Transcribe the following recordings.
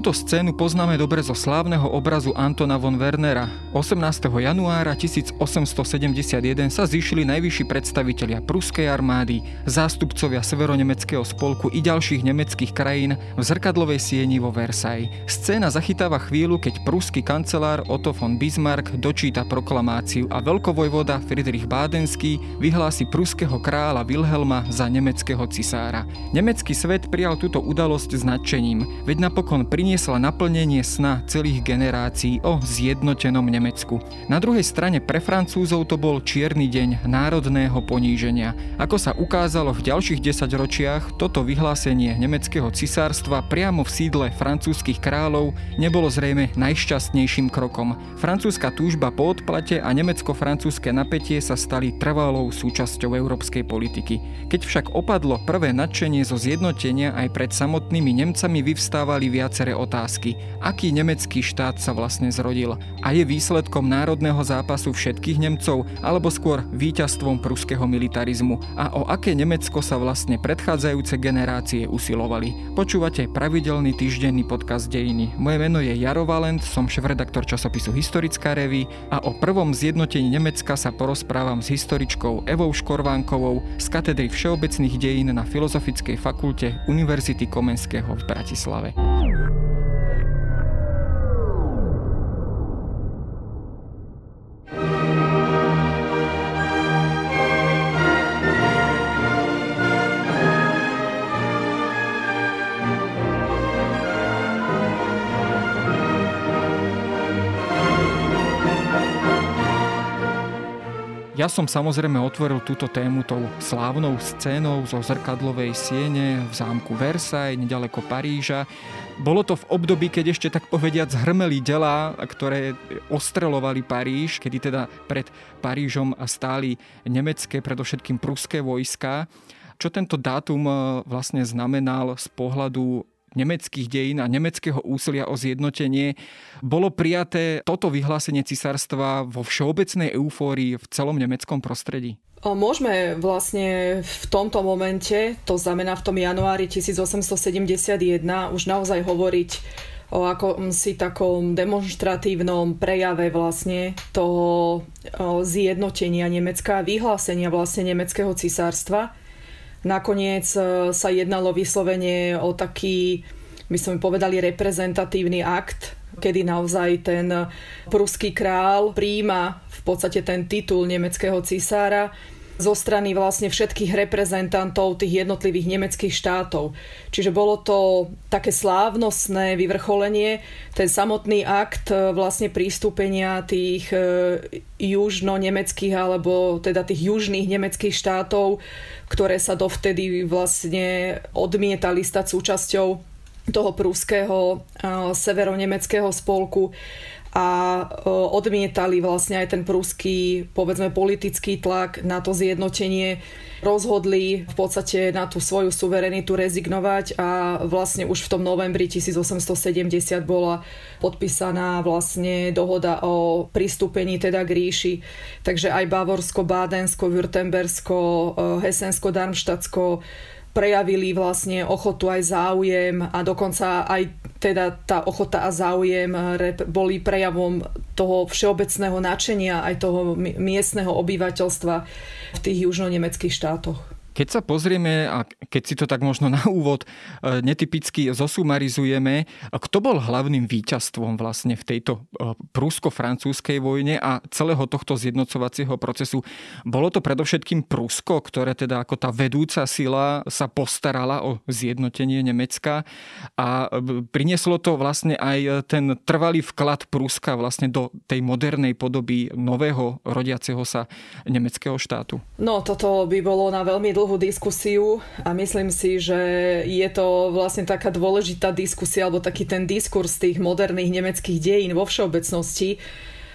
Túto scénu poznáme dobre zo slávneho obrazu Antona von Wernera. 18. januára 1871 sa zišli najvyšší predstavitelia pruskej armády, zástupcovia severonemeckého spolku i ďalších nemeckých krajín v zrkadlovej sieni vo Versailles. Scéna zachytáva chvíľu, keď pruský kancelár Otto von Bismarck dočíta proklamáciu a veľkovojvoda Friedrich Bádenský vyhlási pruského kráľa Wilhelma za nemeckého cisára. Nemecký svet prijal túto udalosť s nadšením, veď napokon pri priniesla naplnenie sna celých generácií o zjednotenom Nemecku. Na druhej strane pre Francúzov to bol čierny deň národného poníženia. Ako sa ukázalo v ďalších desaťročiach, toto vyhlásenie nemeckého cisárstva priamo v sídle francúzskych kráľov nebolo zrejme najšťastnejším krokom. Francúzska túžba po odplate a nemecko-francúzske napätie sa stali trvalou súčasťou európskej politiky. Keď však opadlo prvé nadšenie zo zjednotenia aj pred samotnými Nemcami vyvstávali viaceré otázky. Aký nemecký štát sa vlastne zrodil? A je výsledkom národného zápasu všetkých Nemcov, alebo skôr víťazstvom pruského militarizmu? A o aké Nemecko sa vlastne predchádzajúce generácie usilovali? Počúvate pravidelný týždenný podcast Dejiny. Moje meno je Jaro Valent, som šéf-redaktor časopisu Historická reví a o prvom zjednotení Nemecka sa porozprávam s historičkou Evou Škorvánkovou z katedry všeobecných dejín na Filozofickej fakulte Univerzity Komenského v Bratislave. Som samozrejme otvoril túto tému tou slávnou scénou zo zrkadlovej siene v zámku Versailles, nedaleko Paríža. Bolo to v období, keď ešte tak povediac zhrmeli delá, ktoré ostrelovali Paríž, kedy teda pred Parížom stáli nemecké, predovšetkým pruské vojska. Čo tento dátum eh, vlastne znamenal z pohľadu nemeckých dejín a nemeckého úsilia o zjednotenie bolo prijaté toto vyhlásenie cisárstva vo všeobecnej eufórii v celom nemeckom prostredí? Môžeme vlastne v tomto momente, to znamená v tom januári 1871, už naozaj hovoriť o ako si takom demonstratívnom prejave vlastne toho zjednotenia Nemecka a vyhlásenia vlastne nemeckého cisárstva. Nakoniec e, sa jednalo vyslovene o taký, by sme povedali, reprezentatívny akt, kedy naozaj ten pruský král príjma v podstate ten titul nemeckého cisára zo strany vlastne všetkých reprezentantov tých jednotlivých nemeckých štátov. Čiže bolo to také slávnostné vyvrcholenie, ten samotný akt e, vlastne prístupenia tých e, južno-nemeckých alebo teda tých južných nemeckých štátov, ktoré sa dovtedy vlastne odmietali stať súčasťou toho prúského severonemeckého spolku a odmietali vlastne aj ten prúský, povedzme, politický tlak na to zjednotenie. Rozhodli v podstate na tú svoju suverenitu rezignovať a vlastne už v tom novembri 1870 bola podpísaná vlastne dohoda o pristúpení teda k ríši. Takže aj Bavorsko, Bádensko, Württembersko, Hesensko, Darmstadtsko prejavili vlastne ochotu aj záujem a dokonca aj teda tá ochota a záujem boli prejavom toho všeobecného nadšenia aj toho miestneho obyvateľstva v tých južno-nemeckých štátoch. Keď sa pozrieme, a keď si to tak možno na úvod e, netypicky zosumarizujeme, kto bol hlavným víťazstvom vlastne v tejto e, prúsko-francúzskej vojne a celého tohto zjednocovacieho procesu? Bolo to predovšetkým Prusko, ktoré teda ako tá vedúca sila sa postarala o zjednotenie Nemecka a e, prinieslo to vlastne aj ten trvalý vklad Pruska vlastne do tej modernej podoby nového rodiaceho sa nemeckého štátu? No, toto by bolo na veľmi dlhú diskusiu a myslím si, že je to vlastne taká dôležitá diskusia alebo taký ten diskurs tých moderných nemeckých dejín vo všeobecnosti,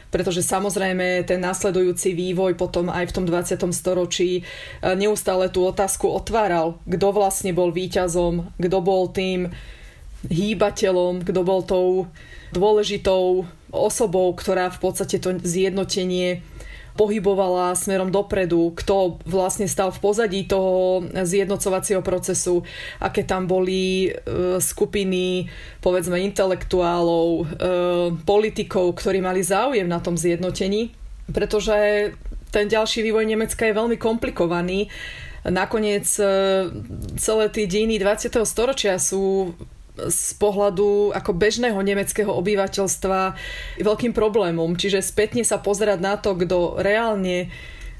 pretože samozrejme ten následujúci vývoj potom aj v tom 20. storočí e, neustále tú otázku otváral, kto vlastne bol víťazom, kto bol tým hýbateľom, kto bol tou dôležitou osobou, ktorá v podstate to zjednotenie pohybovala smerom dopredu, kto vlastne stal v pozadí toho zjednocovacieho procesu, aké tam boli e, skupiny, povedzme, intelektuálov, e, politikov, ktorí mali záujem na tom zjednotení, pretože ten ďalší vývoj Nemecka je veľmi komplikovaný. Nakoniec e, celé tie dejiny 20. storočia sú z pohľadu ako bežného nemeckého obyvateľstva veľkým problémom. Čiže spätne sa pozerať na to, kto reálne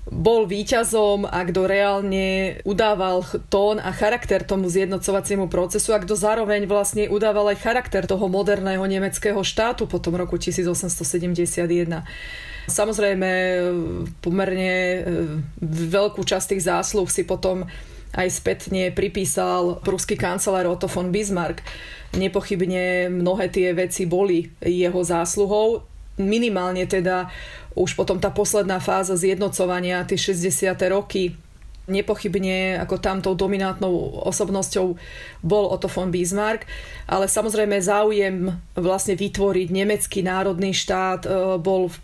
bol víťazom a kto reálne udával tón a charakter tomu zjednocovaciemu procesu a kto zároveň vlastne udával aj charakter toho moderného nemeckého štátu po tom roku 1871. Samozrejme, pomerne e, veľkú časť tých zásluh si potom aj spätne pripísal pruský kancelár Otto von Bismarck. Nepochybne mnohé tie veci boli jeho zásluhou. Minimálne teda už potom tá posledná fáza zjednocovania, tie 60. roky, nepochybne ako tamtou dominantnou osobnosťou bol Otto von Bismarck, ale samozrejme záujem vlastne vytvoriť nemecký národný štát e, bol v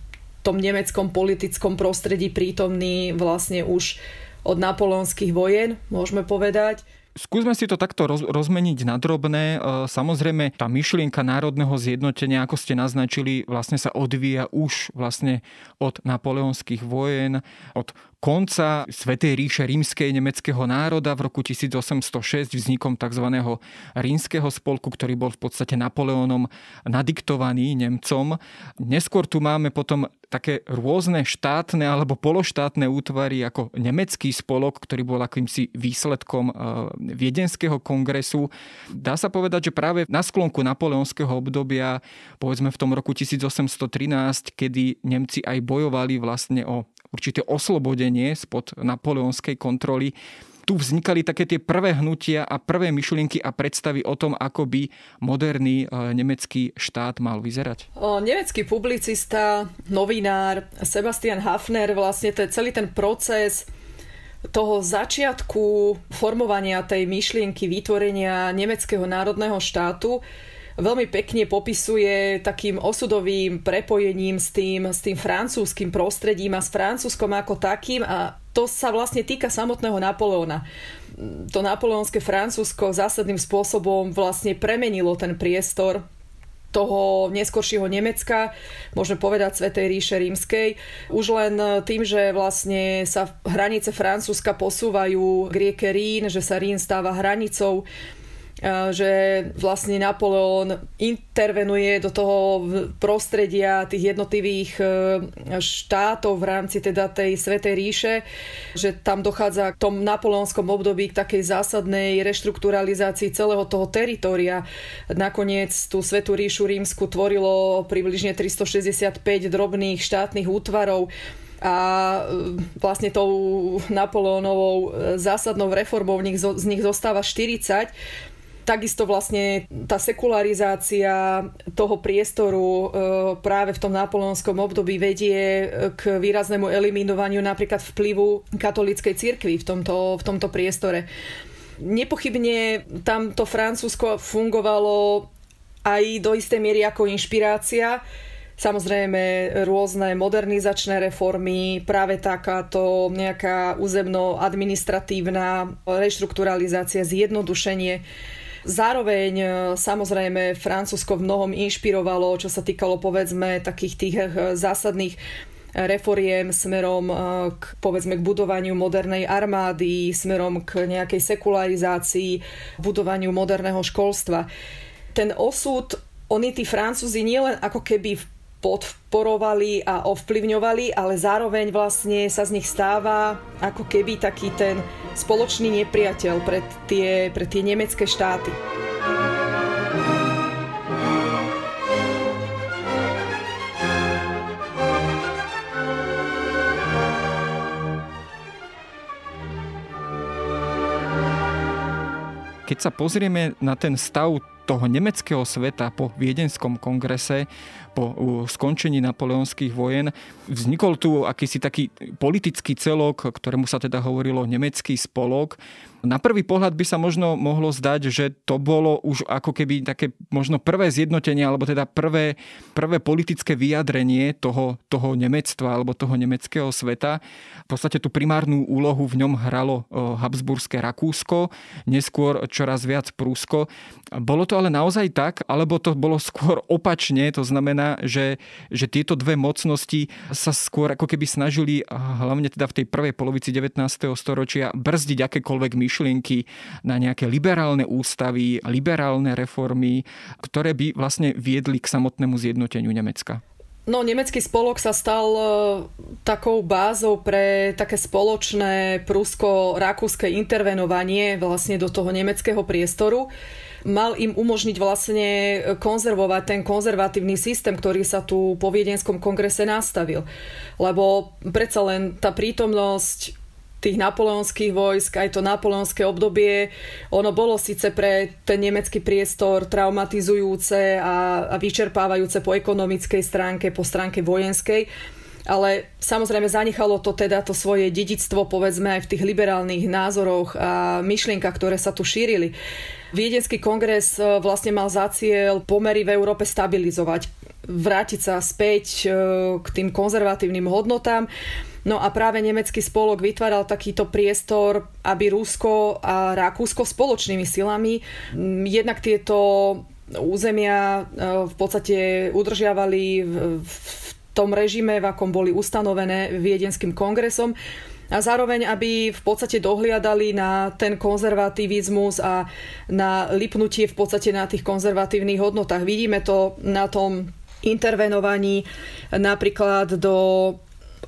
tom nemeckom politickom prostredí prítomný vlastne už od napoleonských vojen, môžeme povedať. Skúsme si to takto roz, rozmeniť na drobné. E, samozrejme, tá myšlienka národného zjednotenia, ako ste naznačili, vlastne sa odvíja už vlastne od napoleonských vojen, od konca Svetej ríše rímskej nemeckého národa v roku 1806 vznikom tzv. rímskeho spolku, ktorý bol v podstate Napoleónom nadiktovaný Nemcom. Neskôr tu máme potom také rôzne štátne alebo pološtátne útvary ako nemecký spolok, ktorý bol akýmsi výsledkom e, Viedenského kongresu. Dá sa povedať, že práve na sklonku napoleonského obdobia, povedzme v tom roku 1813, kedy Nemci aj bojovali vlastne o určité oslobodenie spod napoleonskej kontroly tu vznikali také tie prvé hnutia a prvé myšlienky a predstavy o tom, ako by moderný e, nemecký štát mal vyzerať? O, nemecký publicista, novinár Sebastian Hafner, vlastne ten, celý ten proces toho začiatku formovania tej myšlienky vytvorenia nemeckého národného štátu veľmi pekne popisuje takým osudovým prepojením s tým, s tým francúzským prostredím a s francúzskom ako takým a to sa vlastne týka samotného Napoleona. To napoleonské Francúzsko zásadným spôsobom vlastne premenilo ten priestor toho neskoršieho Nemecka, môžeme povedať Svetej ríše rímskej. Už len tým, že vlastne sa hranice Francúzska posúvajú k rieke Rín, že sa Rín stáva hranicou že vlastne Napoleon intervenuje do toho prostredia tých jednotlivých e, štátov v rámci teda tej Svetej ríše, že tam dochádza k tom napoleonskom období k takej zásadnej reštrukturalizácii celého toho teritoria. Nakoniec tú Svetú ríšu rímsku tvorilo približne 365 drobných štátnych útvarov a e, vlastne tou Napoleónovou zásadnou reformou z nich zostáva 40 Takisto vlastne tá sekularizácia toho priestoru e, práve v tom napoleonskom období vedie e, k výraznému eliminovaniu napríklad vplyvu katolíckej cirkvi v tomto, v tomto priestore. Nepochybne tamto Francúzsko fungovalo aj do istej miery ako inšpirácia. Samozrejme rôzne modernizačné reformy, práve takáto nejaká územno-administratívna reštrukturalizácia, zjednodušenie Zároveň e, samozrejme Francúzsko v mnohom inšpirovalo, čo sa týkalo povedzme takých tých e, zásadných reforiem smerom e, k, povedzme, k budovaniu modernej armády, smerom k nejakej sekularizácii, budovaniu moderného školstva. Ten osud, oni tí Francúzi nielen ako keby podporovali a ovplyvňovali, ale zároveň vlastne sa z nich stáva ako keby taký ten spoločný nepriateľ pre tie, pre tie nemecké štáty. Keď sa pozrieme na ten stav toho nemeckého sveta po Viedenskom kongrese, po skončení napoleonských vojen, vznikol tu akýsi taký politický celok, ktorému sa teda hovorilo nemecký spolok. Na prvý pohľad by sa možno mohlo zdať, že to bolo už ako keby také možno prvé zjednotenie, alebo teda prvé, prvé politické vyjadrenie toho, toho Nemectva alebo toho nemeckého sveta. V podstate tú primárnu úlohu v ňom hralo Habsburské Rakúsko, neskôr čoraz viac Prúsko. Bolo to ale naozaj tak, alebo to bolo skôr opačne, to znamená, že, že tieto dve mocnosti sa skôr ako keby snažili, hlavne teda v tej prvej polovici 19. storočia, brzdiť akékoľvek myšlienky myšlienky na nejaké liberálne ústavy, liberálne reformy, ktoré by vlastne viedli k samotnému zjednoteniu Nemecka. No, nemecký spolok sa stal e, takou bázou pre také spoločné prusko-rakúske intervenovanie vlastne do toho nemeckého priestoru. Mal im umožniť vlastne konzervovať ten konzervatívny systém, ktorý sa tu po Viedenskom kongrese nastavil. Lebo predsa len tá prítomnosť tých napoleonských vojsk, aj to napoleonské obdobie, ono bolo síce pre ten nemecký priestor traumatizujúce a, a vyčerpávajúce po ekonomickej stránke, po stránke vojenskej, ale samozrejme zanechalo to teda to svoje dedictvo, povedzme aj v tých liberálnych názoroch a myšlienkach, ktoré sa tu šírili. Viedenský kongres e, vlastne mal za cieľ pomery v Európe stabilizovať, vrátiť sa späť e, k tým konzervatívnym hodnotám No a práve nemecký spolok vytváral takýto priestor, aby Rusko a Rakúsko spoločnými silami jednak tieto územia e, v podstate udržiavali v tom režime, v akom boli ustanovené Viedenským kongresom a zároveň, aby v podstate dohliadali na ten konzervativizmus a na lipnutie v podstate na tých konzervatívnych hodnotách. Vidíme to na tom intervenovaní napríklad do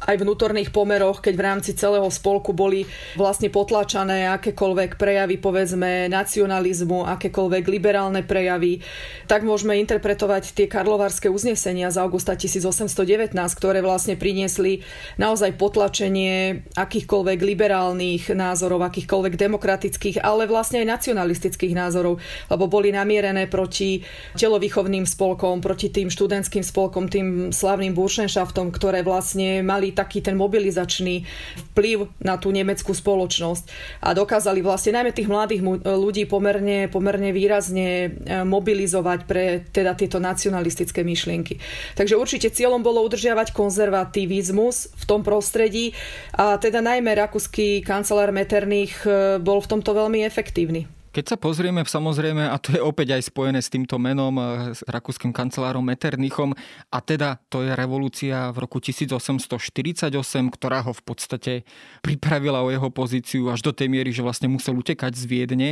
aj vnútorných pomeroch, keď v rámci celého spolku boli vlastne potlačané akékoľvek prejavy, povedzme, nacionalizmu, akékoľvek liberálne prejavy, tak môžeme interpretovať tie karlovárske uznesenia z augusta 1819, ktoré vlastne priniesli naozaj potlačenie akýchkoľvek liberálnych názorov, akýchkoľvek demokratických, ale vlastne aj nacionalistických názorov, lebo boli namierené proti telovýchovným spolkom, proti tým študentským spolkom, tým slavným buršenšaftom, ktoré vlastne mali mali taký ten mobilizačný vplyv na tú nemeckú spoločnosť a dokázali vlastne najmä tých mladých ľudí pomerne, pomerne výrazne e, mobilizovať pre teda tieto nacionalistické myšlienky. Takže určite cieľom bolo udržiavať konzervativizmus v tom prostredí a teda najmä rakúsky kancelár Metternich e, bol v tomto veľmi efektívny. Keď sa pozrieme samozrejme, a to je opäť aj spojené s týmto menom, eh, s rakúskym kancelárom Metternichom, a teda to je revolúcia v roku 1848, ktorá ho v podstate pripravila o jeho pozíciu až do tej miery, že vlastne musel utekať z Viedne.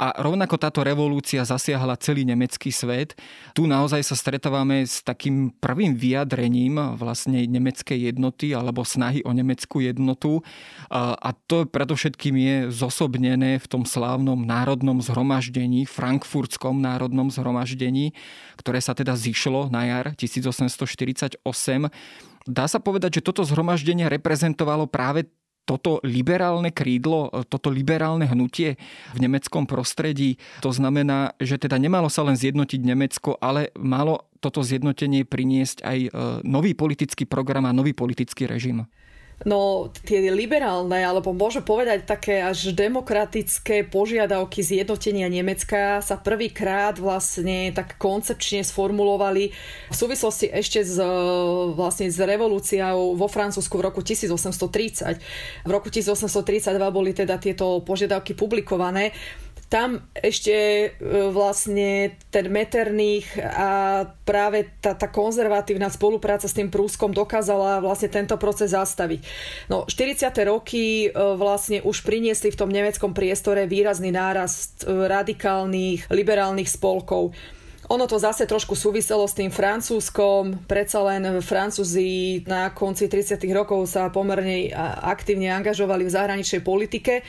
A rovnako táto revolúcia zasiahla celý nemecký svet. Tu naozaj sa stretávame s takým prvým vyjadrením vlastne nemeckej jednoty alebo snahy o nemeckú jednotu. A to predovšetkým je zosobnené v tom slávnom národ národnom zhromaždení, frankfurtskom národnom zhromaždení, ktoré sa teda zišlo na jar 1848. Dá sa povedať, že toto zhromaždenie reprezentovalo práve toto liberálne krídlo, toto liberálne hnutie v nemeckom prostredí. To znamená, že teda nemalo sa len zjednotiť Nemecko, ale malo toto zjednotenie priniesť aj e, nový politický program a nový politický režim. No tie liberálne, alebo môžem povedať také až demokratické požiadavky zjednotenia Nemecka sa prvýkrát vlastne tak koncepčne sformulovali v súvislosti ešte s, vlastne s revolúciou vo Francúzsku v roku 1830. V roku 1832 boli teda tieto požiadavky publikované tam ešte e, vlastne ten Metternich a práve tá, tá konzervatívna spolupráca s tým Prúskom dokázala vlastne tento proces zastaviť. No 40. roky e, vlastne už priniesli v tom nemeckom priestore výrazný nárast e, radikálnych, liberálnych spolkov. Ono to zase trošku súviselo s tým francúzskom, predsa len Francúzi na konci 30. rokov sa pomerne aktívne angažovali v zahraničnej politike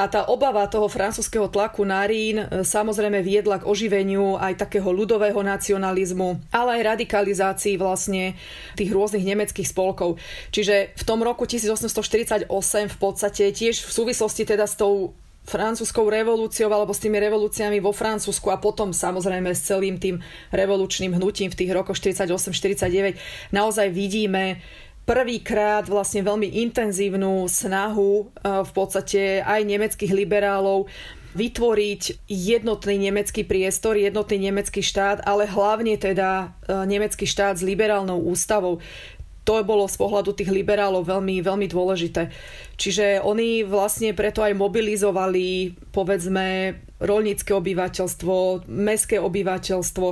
a tá obava toho francúzského tlaku na Rín e, samozrejme viedla k oživeniu aj takého ľudového nacionalizmu, ale aj radikalizácii vlastne tých rôznych nemeckých spolkov. Čiže v tom roku 1848 v podstate tiež v súvislosti teda s tou francúzskou revolúciou alebo s tými revolúciami vo Francúzsku a potom samozrejme s celým tým revolučným hnutím v tých rokoch 48-49 naozaj vidíme prvýkrát vlastne veľmi intenzívnu snahu e, v podstate aj nemeckých liberálov vytvoriť jednotný nemecký priestor, jednotný nemecký štát, ale hlavne teda e, nemecký štát s liberálnou ústavou. To bolo z pohľadu tých liberálov veľmi, veľmi dôležité. Čiže oni vlastne preto aj mobilizovali, povedzme, rolnícke obyvateľstvo, mestské obyvateľstvo,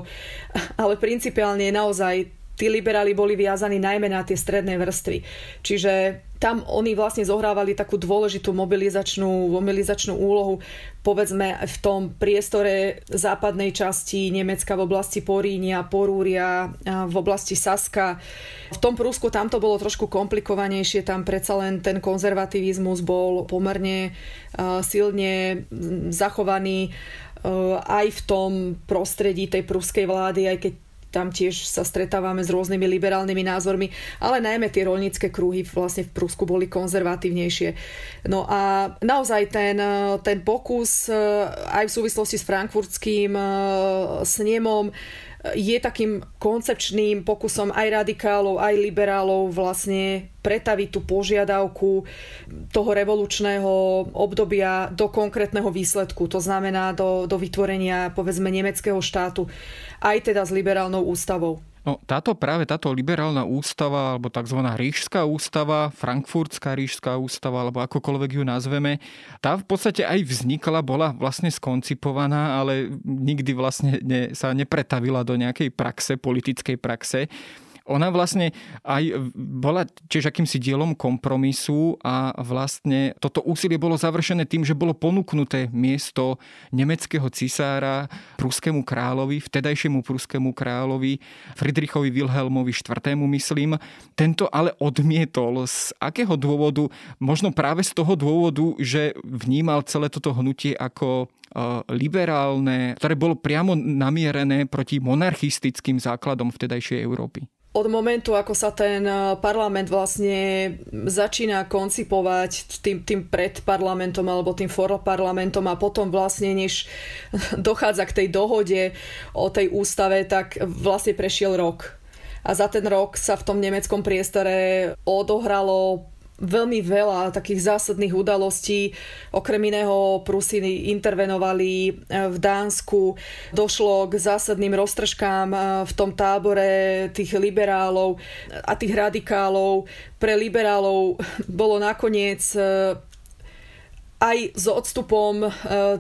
ale principiálne naozaj tí liberáli boli viazaní najmä na tie stredné vrstvy. Čiže tam oni vlastne zohrávali takú dôležitú mobilizačnú, mobilizačnú úlohu, povedzme v tom priestore západnej časti Nemecka v oblasti Porínia, Porúria, v oblasti Saska. V tom Prúsku tam to bolo trošku komplikovanejšie, tam predsa len ten konzervativizmus bol pomerne silne zachovaný aj v tom prostredí tej pruskej vlády, aj keď tam tiež sa stretávame s rôznymi liberálnymi názormi, ale najmä tie rolnícke kruhy vlastne v Prusku boli konzervatívnejšie. No a naozaj ten, ten pokus aj v súvislosti s frankfurtským snemom je takým koncepčným pokusom aj radikálov, aj liberálov vlastne pretaviť tú požiadavku toho revolučného obdobia do konkrétneho výsledku. To znamená do, do vytvorenia povedzme nemeckého štátu aj teda s liberálnou ústavou. No, táto práve táto liberálna ústava, alebo tzv. ríšská ústava, frankfurtská ríšská ústava, alebo akokoľvek ju nazveme, tá v podstate aj vznikla, bola vlastne skoncipovaná, ale nikdy vlastne ne, sa nepretavila do nejakej praxe, politickej praxe ona vlastne aj bola tiež akýmsi dielom kompromisu a vlastne toto úsilie bolo završené tým, že bolo ponúknuté miesto nemeckého cisára pruskému kráľovi, vtedajšiemu pruskému kráľovi Friedrichovi Wilhelmovi IV. myslím. Tento ale odmietol. Z akého dôvodu? Možno práve z toho dôvodu, že vnímal celé toto hnutie ako e, liberálne, ktoré bolo priamo namierené proti monarchistickým základom vtedajšej Európy od momentu, ako sa ten eh, parlament vlastne začína koncipovať tým, tým predparlamentom alebo tým parlamentom a potom vlastne, než dochádza k tej dohode o tej ústave, tak vlastne prešiel rok. A za ten rok sa v tom nemeckom priestore odohralo veľmi veľa takých zásadných udalostí. Okrem iného Prusy intervenovali e, v Dánsku. Došlo k zásadným roztržkám e, v tom tábore tých liberálov a tých radikálov. Pre liberálov bolo nakoniec e, aj s odstupom e,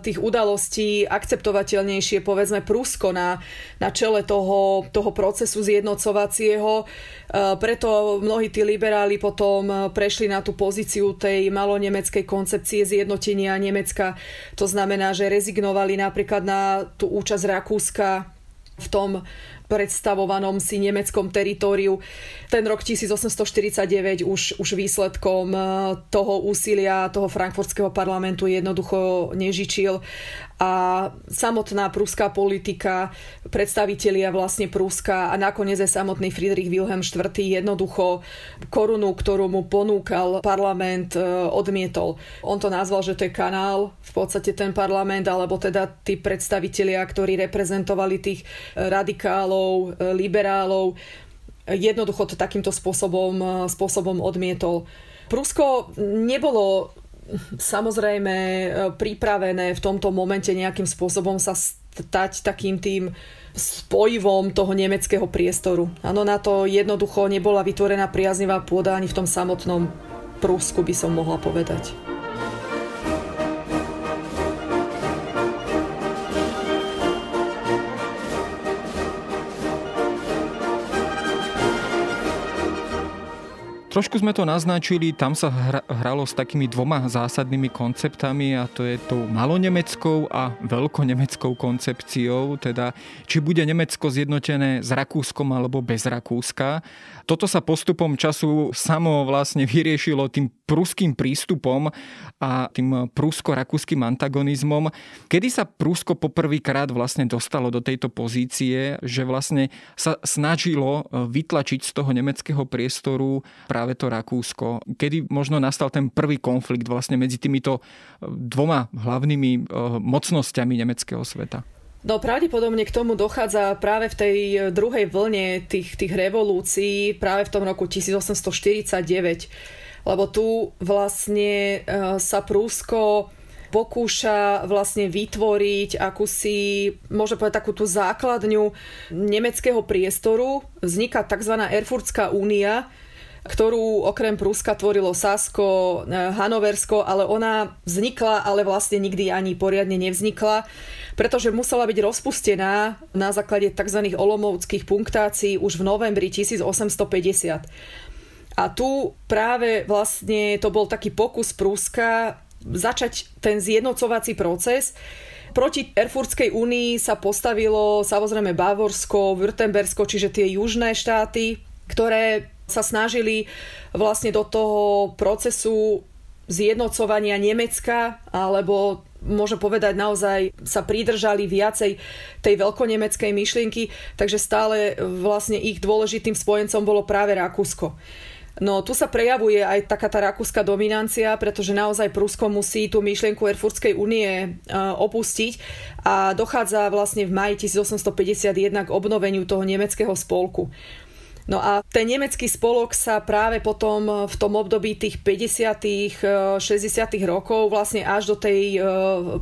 tých udalostí akceptovateľnejšie, povedzme Prusko na, na čele toho, toho procesu zjednocovacieho. E, preto mnohí tí liberáli potom prešli na tú pozíciu tej malonemeckej koncepcie zjednotenia Nemecka. To znamená, že rezignovali napríklad na tú účasť Rakúska v tom predstavovanom si nemeckom teritóriu. Ten rok 1849 už, už výsledkom eh, toho úsilia toho frankfurtského parlamentu jednoducho nežičil a samotná prúská politika, predstavitelia vlastne Prúska a nakoniec aj samotný Friedrich Wilhelm IV jednoducho korunu, ktorú mu ponúkal parlament, e, odmietol. On to nazval, že to je kanál, v podstate ten parlament, alebo teda tí predstavitelia, ktorí reprezentovali tých radikálov, e, liberálov, jednoducho to takýmto spôsobom, e, spôsobom odmietol. Prusko nebolo samozrejme e, pripravené v tomto momente nejakým spôsobom sa stať takým tým spojivom toho nemeckého priestoru. Áno, na to jednoducho nebola vytvorená priaznivá pôda ani v tom samotnom Prúsku by som mohla povedať. Trošku sme to naznačili, tam sa hralo s takými dvoma zásadnými konceptami a to je tou malonemeckou a veľkonemeckou koncepciou, teda či bude Nemecko zjednotené s Rakúskom alebo bez Rakúska. Toto sa postupom času samo vlastne vyriešilo tým pruským prístupom a tým prusko-rakúskym antagonizmom. Kedy sa Prusko poprvýkrát vlastne dostalo do tejto pozície, že vlastne sa snažilo e, vytlačiť z toho nemeckého priestoru práve to Rakúsko. Kedy možno nastal ten prvý konflikt vlastne medzi týmito e, dvoma hlavnými e, mocnosťami nemeckého sveta? No pravdepodobne k tomu dochádza práve v tej druhej vlne tých, tých revolúcií, práve v tom roku 1849, lebo tu vlastne sa Prúsko pokúša vlastne vytvoriť akúsi, môžem povedať takú tú základňu nemeckého priestoru. Vzniká tzv. Erfurtská únia, ktorú okrem Prúska tvorilo Sasko, eh, Hanoversko, ale ona vznikla, ale vlastne nikdy ani poriadne nevznikla, pretože musela byť rozpustená na základe tzv. olomovských punktácií už v novembri 1850. A tu práve vlastne to bol taký pokus Prúska začať ten zjednocovací proces. Proti Erfurtskej únii sa postavilo samozrejme Bavorsko, Württembersko, čiže tie južné štáty, ktoré sa snažili vlastne do toho procesu zjednocovania Nemecka, alebo môžem povedať naozaj sa pridržali viacej tej veľkonemeckej myšlienky, takže stále vlastne ich dôležitým spojencom bolo práve Rakúsko. No tu sa prejavuje aj taká tá rakúska dominancia, pretože naozaj Prusko musí tú myšlienku Erfurtskej únie e, opustiť a dochádza vlastne v maji 1851 k obnoveniu toho nemeckého spolku. No a ten nemecký spolok sa práve potom v tom období tých 50 60 rokov, vlastne až do tej e,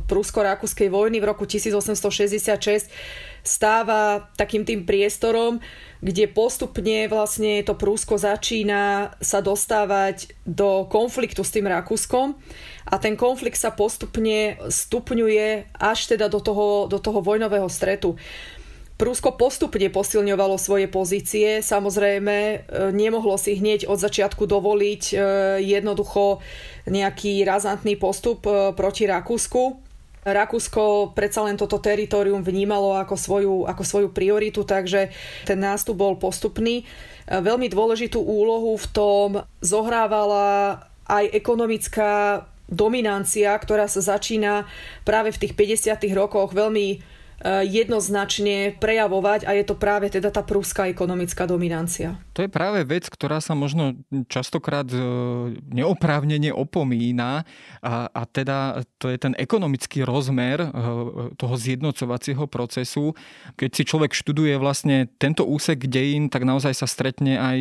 prusko-rakúskej vojny v roku 1866 stáva takým tým priestorom, kde postupne vlastne to Prúsko začína sa dostávať do konfliktu s tým Rakúskom a ten konflikt sa postupne stupňuje až teda do toho, do toho vojnového stretu. Prúsko postupne posilňovalo svoje pozície, samozrejme e, nemohlo si hneď od začiatku dovoliť e, jednoducho nejaký razantný postup e, proti Rakúsku. Rakúsko predsa len toto teritorium vnímalo ako svoju, ako svoju prioritu, takže ten nástup bol postupný. Veľmi dôležitú úlohu v tom zohrávala aj ekonomická dominancia, ktorá sa začína práve v tých 50. rokoch veľmi jednoznačne prejavovať a je to práve teda tá prúská ekonomická dominancia. To je práve vec, ktorá sa možno častokrát eh, neoprávnene opomína a, a teda to je ten ekonomický rozmer eh, toho zjednocovacieho procesu. Keď si človek študuje vlastne tento úsek dejín, tak naozaj sa stretne aj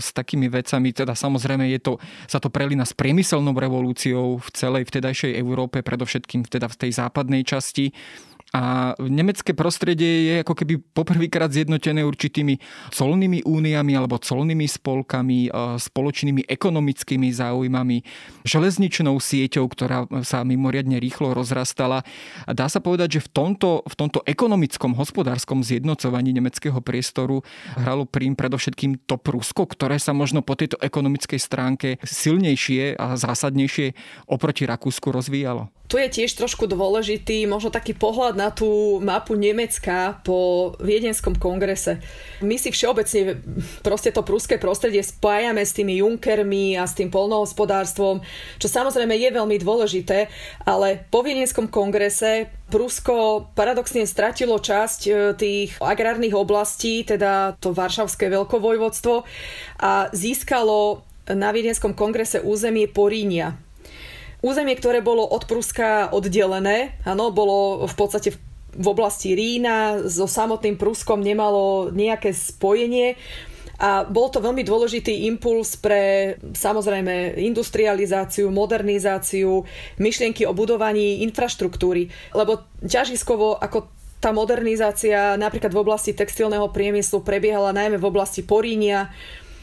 s takými vecami, teda samozrejme je to, sa to prelína s priemyselnou revolúciou v celej vtedajšej Európe, predovšetkým teda v tej západnej časti a nemecké prostredie je ako keby poprvýkrát zjednotené určitými colnými úniami alebo colnými spolkami, e, spoločnými ekonomickými záujmami, železničnou sieťou, ktorá sa mimoriadne rýchlo rozrastala. A dá sa povedať, že v tomto, v tomto ekonomickom, hospodárskom zjednocovaní nemeckého priestoru hralo prím predovšetkým to Prusko, ktoré sa možno po tejto ekonomickej stránke silnejšie a zásadnejšie oproti Rakúsku rozvíjalo. Tu je tiež trošku dôležitý možno taký pohľad na tú mapu Nemecka po Viedenskom kongrese. My si všeobecne proste to prúske prostredie spájame s tými Junkermi a s tým polnohospodárstvom, čo samozrejme je veľmi dôležité, ale po Viedenskom kongrese Prusko paradoxne stratilo časť e, tých agrárnych oblastí, teda to Varšavské veľkovojvodstvo a získalo na Viedenskom kongrese územie Porínia Územie, ktoré bolo od Pruska oddelené, áno, bolo v podstate v oblasti Rína, so samotným Pruskom nemalo nejaké spojenie. A bol to veľmi dôležitý impuls pre samozrejme industrializáciu, modernizáciu, myšlienky o budovaní infraštruktúry. Lebo ťažiskovo ako tá modernizácia napríklad v oblasti textilného priemyslu prebiehala najmä v oblasti Porínia,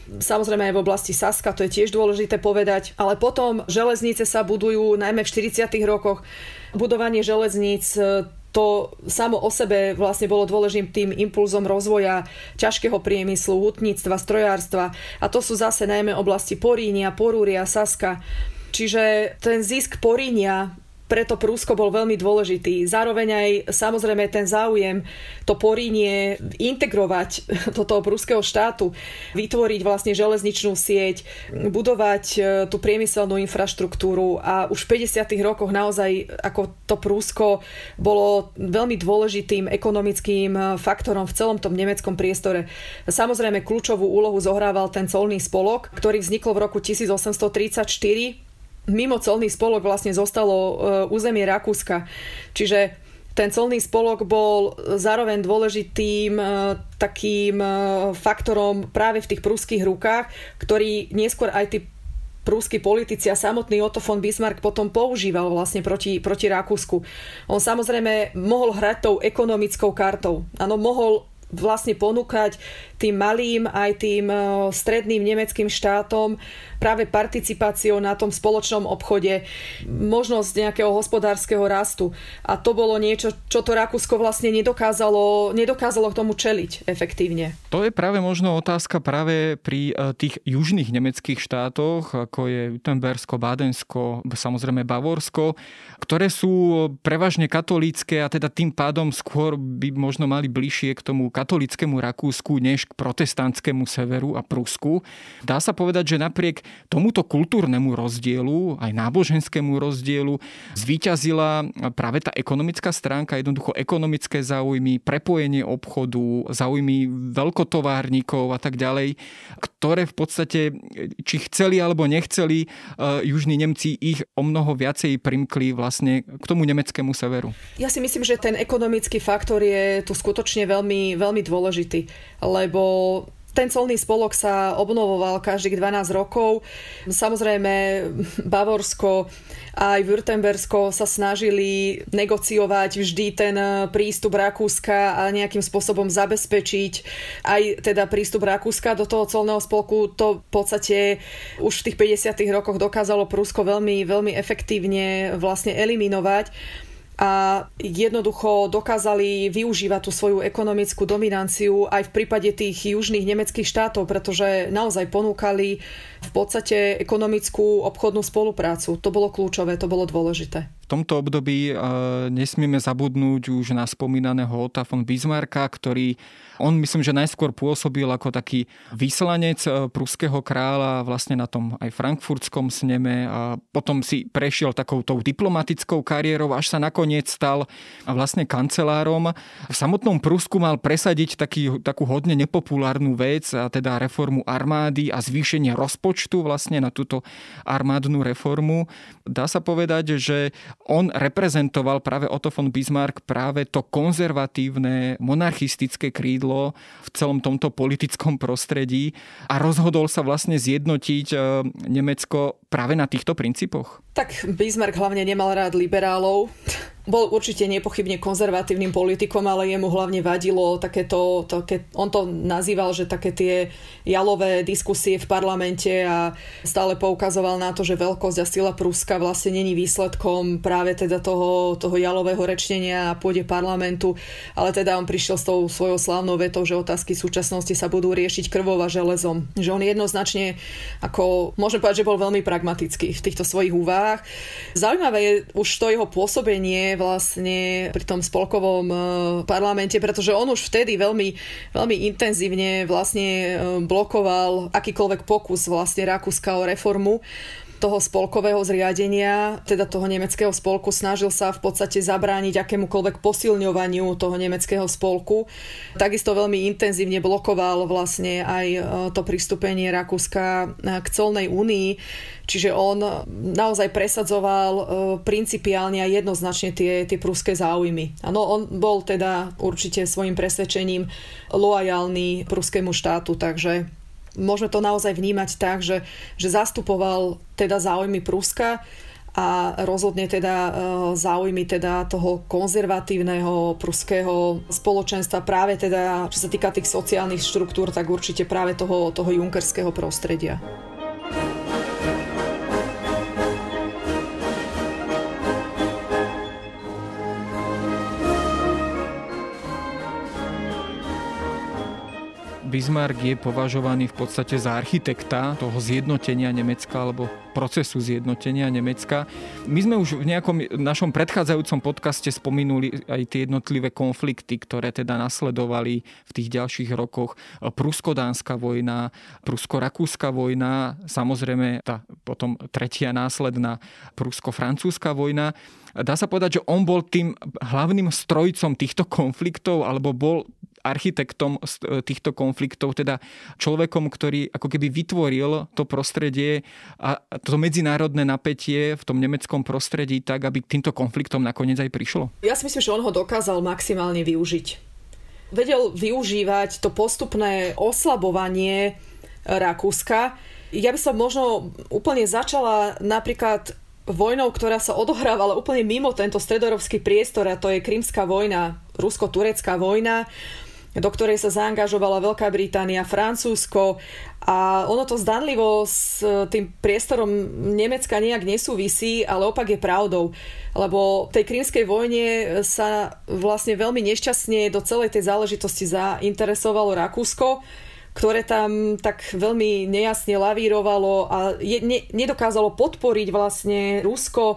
Samozrejme aj v oblasti Saska, to je tiež dôležité povedať. Ale potom železnice sa budujú najmä v 40. rokoch. Budovanie železníc e, to samo o sebe vlastne bolo dôležitým tým impulzom rozvoja ťažkého priemyslu, hutníctva, strojárstva. A to sú zase najmä oblasti Porínia, Porúria, Saska. Čiže ten zisk Porínia preto Prúsko bol veľmi dôležitý. Zároveň aj samozrejme ten záujem to porínie integrovať do toho prúského štátu, vytvoriť vlastne železničnú sieť, budovať e, tú priemyselnú infraštruktúru a už v 50. rokoch naozaj ako to Prúsko bolo veľmi dôležitým ekonomickým e, faktorom v celom tom nemeckom priestore. Samozrejme kľúčovú úlohu zohrával ten colný spolok, ktorý vznikol v roku 1834 mimo colný spolok vlastne zostalo e, územie Rakúska. Čiže ten colný spolok bol zároveň dôležitým takým faktorom práve v tých prúských rukách, ktorý neskôr aj tí prúsky politici a samotný Otto von Bismarck potom používal vlastne proti, proti Rakúsku. On samozrejme mohol hrať tou ekonomickou kartou. Áno, mohol vlastne ponúkať tým malým aj tým e, stredným nemeckým štátom práve participáciou na tom spoločnom obchode, možnosť nejakého hospodárskeho rastu. A to bolo niečo, čo to Rakúsko vlastne nedokázalo, nedokázalo k tomu čeliť efektívne. To je práve možno otázka práve pri e, tých južných nemeckých štátoch, ako je Württembersko, Bádensko, samozrejme Bavorsko, ktoré sú prevažne katolícke a teda tým pádom skôr by možno mali bližšie k tomu katolickému Rakúsku než k protestantskému severu a Prusku. Dá sa povedať, že napriek tomuto kultúrnemu rozdielu, aj náboženskému rozdielu, zvíťazila práve tá ekonomická stránka, jednoducho ekonomické záujmy, prepojenie obchodu, záujmy veľkotovárnikov a tak ďalej, ktoré v podstate, či chceli alebo nechceli, e, južní Nemci ich o mnoho viacej primkli vlastne k tomu nemeckému severu. Ja si myslím, že ten ekonomický faktor je tu skutočne veľmi, veľmi dôležitý, lebo ten colný spolok sa obnovoval každých 12 rokov. Samozrejme, Bavorsko aj Württembersko sa snažili negociovať vždy ten prístup Rakúska a nejakým spôsobom zabezpečiť aj teda prístup Rakúska do toho colného spolku. To v podstate už v tých 50. rokoch dokázalo Prusko veľmi, veľmi efektívne vlastne eliminovať a jednoducho dokázali využívať tú svoju ekonomickú dominanciu aj v prípade tých južných nemeckých štátov, pretože naozaj ponúkali v podstate ekonomickú obchodnú spoluprácu. To bolo kľúčové, to bolo dôležité. V tomto období nesmieme zabudnúť už na spomínaného Ota von Bismarcka, ktorý on myslím, že najskôr pôsobil ako taký vyslanec e, pruského kráľa vlastne na tom aj frankfurtskom sneme a potom si prešiel takou tou diplomatickou kariérou, až sa nakoniec stal vlastne kancelárom. V samotnom Prusku mal presadiť taký, takú hodne nepopulárnu vec, a teda reformu armády a zvýšenie rozpočtu vlastne na túto armádnu reformu. Dá sa povedať, že on reprezentoval práve Otto von Bismarck práve to konzervatívne monarchistické krídlo v celom tomto politickom prostredí a rozhodol sa vlastne zjednotiť e, Nemecko práve na týchto princípoch? Tak Bismarck hlavne nemal rád liberálov bol určite nepochybne konzervatívnym politikom, ale jemu hlavne vadilo takéto, také, on to nazýval, že také tie jalové diskusie v parlamente a stále poukazoval na to, že veľkosť a sila Pruska vlastne není výsledkom práve teda toho, toho jalového rečnenia na pôde parlamentu, ale teda on prišiel s tou svojou slávnou vetou, že otázky súčasnosti sa budú riešiť krvou a železom. Že on jednoznačne, ako môžem povedať, že bol veľmi pragmatický v týchto svojich úvahách. Zaujímavé je už to jeho pôsobenie vlastne pri tom spolkovom e, parlamente, pretože on už vtedy veľmi, veľmi intenzívne vlastne e, blokoval akýkoľvek pokus vlastne Rakúska o reformu toho spolkového zriadenia, teda toho nemeckého spolku, snažil sa v podstate zabrániť akémukoľvek posilňovaniu toho nemeckého spolku. Takisto veľmi intenzívne blokoval vlastne aj e, to pristúpenie Rakúska k colnej únii, čiže on naozaj presadzoval e, principiálne a jednoznačne tie, tie prúské záujmy. Ano, on bol teda určite svojim presvedčením loajálny prúskému štátu, takže môžeme to naozaj vnímať tak, že, že zastupoval teda záujmy Pruska a rozhodne teda e, záujmy teda toho konzervatívneho pruského spoločenstva práve teda, čo sa týka tých sociálnych štruktúr, tak určite práve toho, toho junkerského prostredia. Bismarck je považovaný v podstate za architekta toho zjednotenia Nemecka alebo procesu zjednotenia Nemecka. My sme už v nejakom našom predchádzajúcom podcaste spomenuli aj tie jednotlivé konflikty, ktoré teda nasledovali v tých ďalších rokoch. Prusko-dánska vojna, Prusko-rakúska vojna, samozrejme tá potom tretia následná Prusko-francúzska vojna. Dá sa povedať, že on bol tým hlavným strojcom týchto konfliktov, alebo bol architektom týchto konfliktov, teda človekom, ktorý ako keby vytvoril to prostredie a to medzinárodné napätie v tom nemeckom prostredí tak, aby k týmto konfliktom nakoniec aj prišlo? Ja si myslím, že on ho dokázal maximálne využiť. Vedel využívať to postupné oslabovanie Rakúska. Ja by som možno úplne začala napríklad vojnou, ktorá sa odohrávala úplne mimo tento stredorovský priestor a to je Krymská vojna, rusko-turecká vojna, do ktorej sa zaangažovala Veľká Británia, Francúzsko a ono to zdanlivo s tým priestorom Nemecka nejak nesúvisí, ale opak je pravdou. Lebo v tej krímskej vojne sa vlastne veľmi nešťastne do celej tej záležitosti zainteresovalo Rakúsko ktoré tam tak veľmi nejasne lavírovalo a je, ne, nedokázalo podporiť vlastne Rusko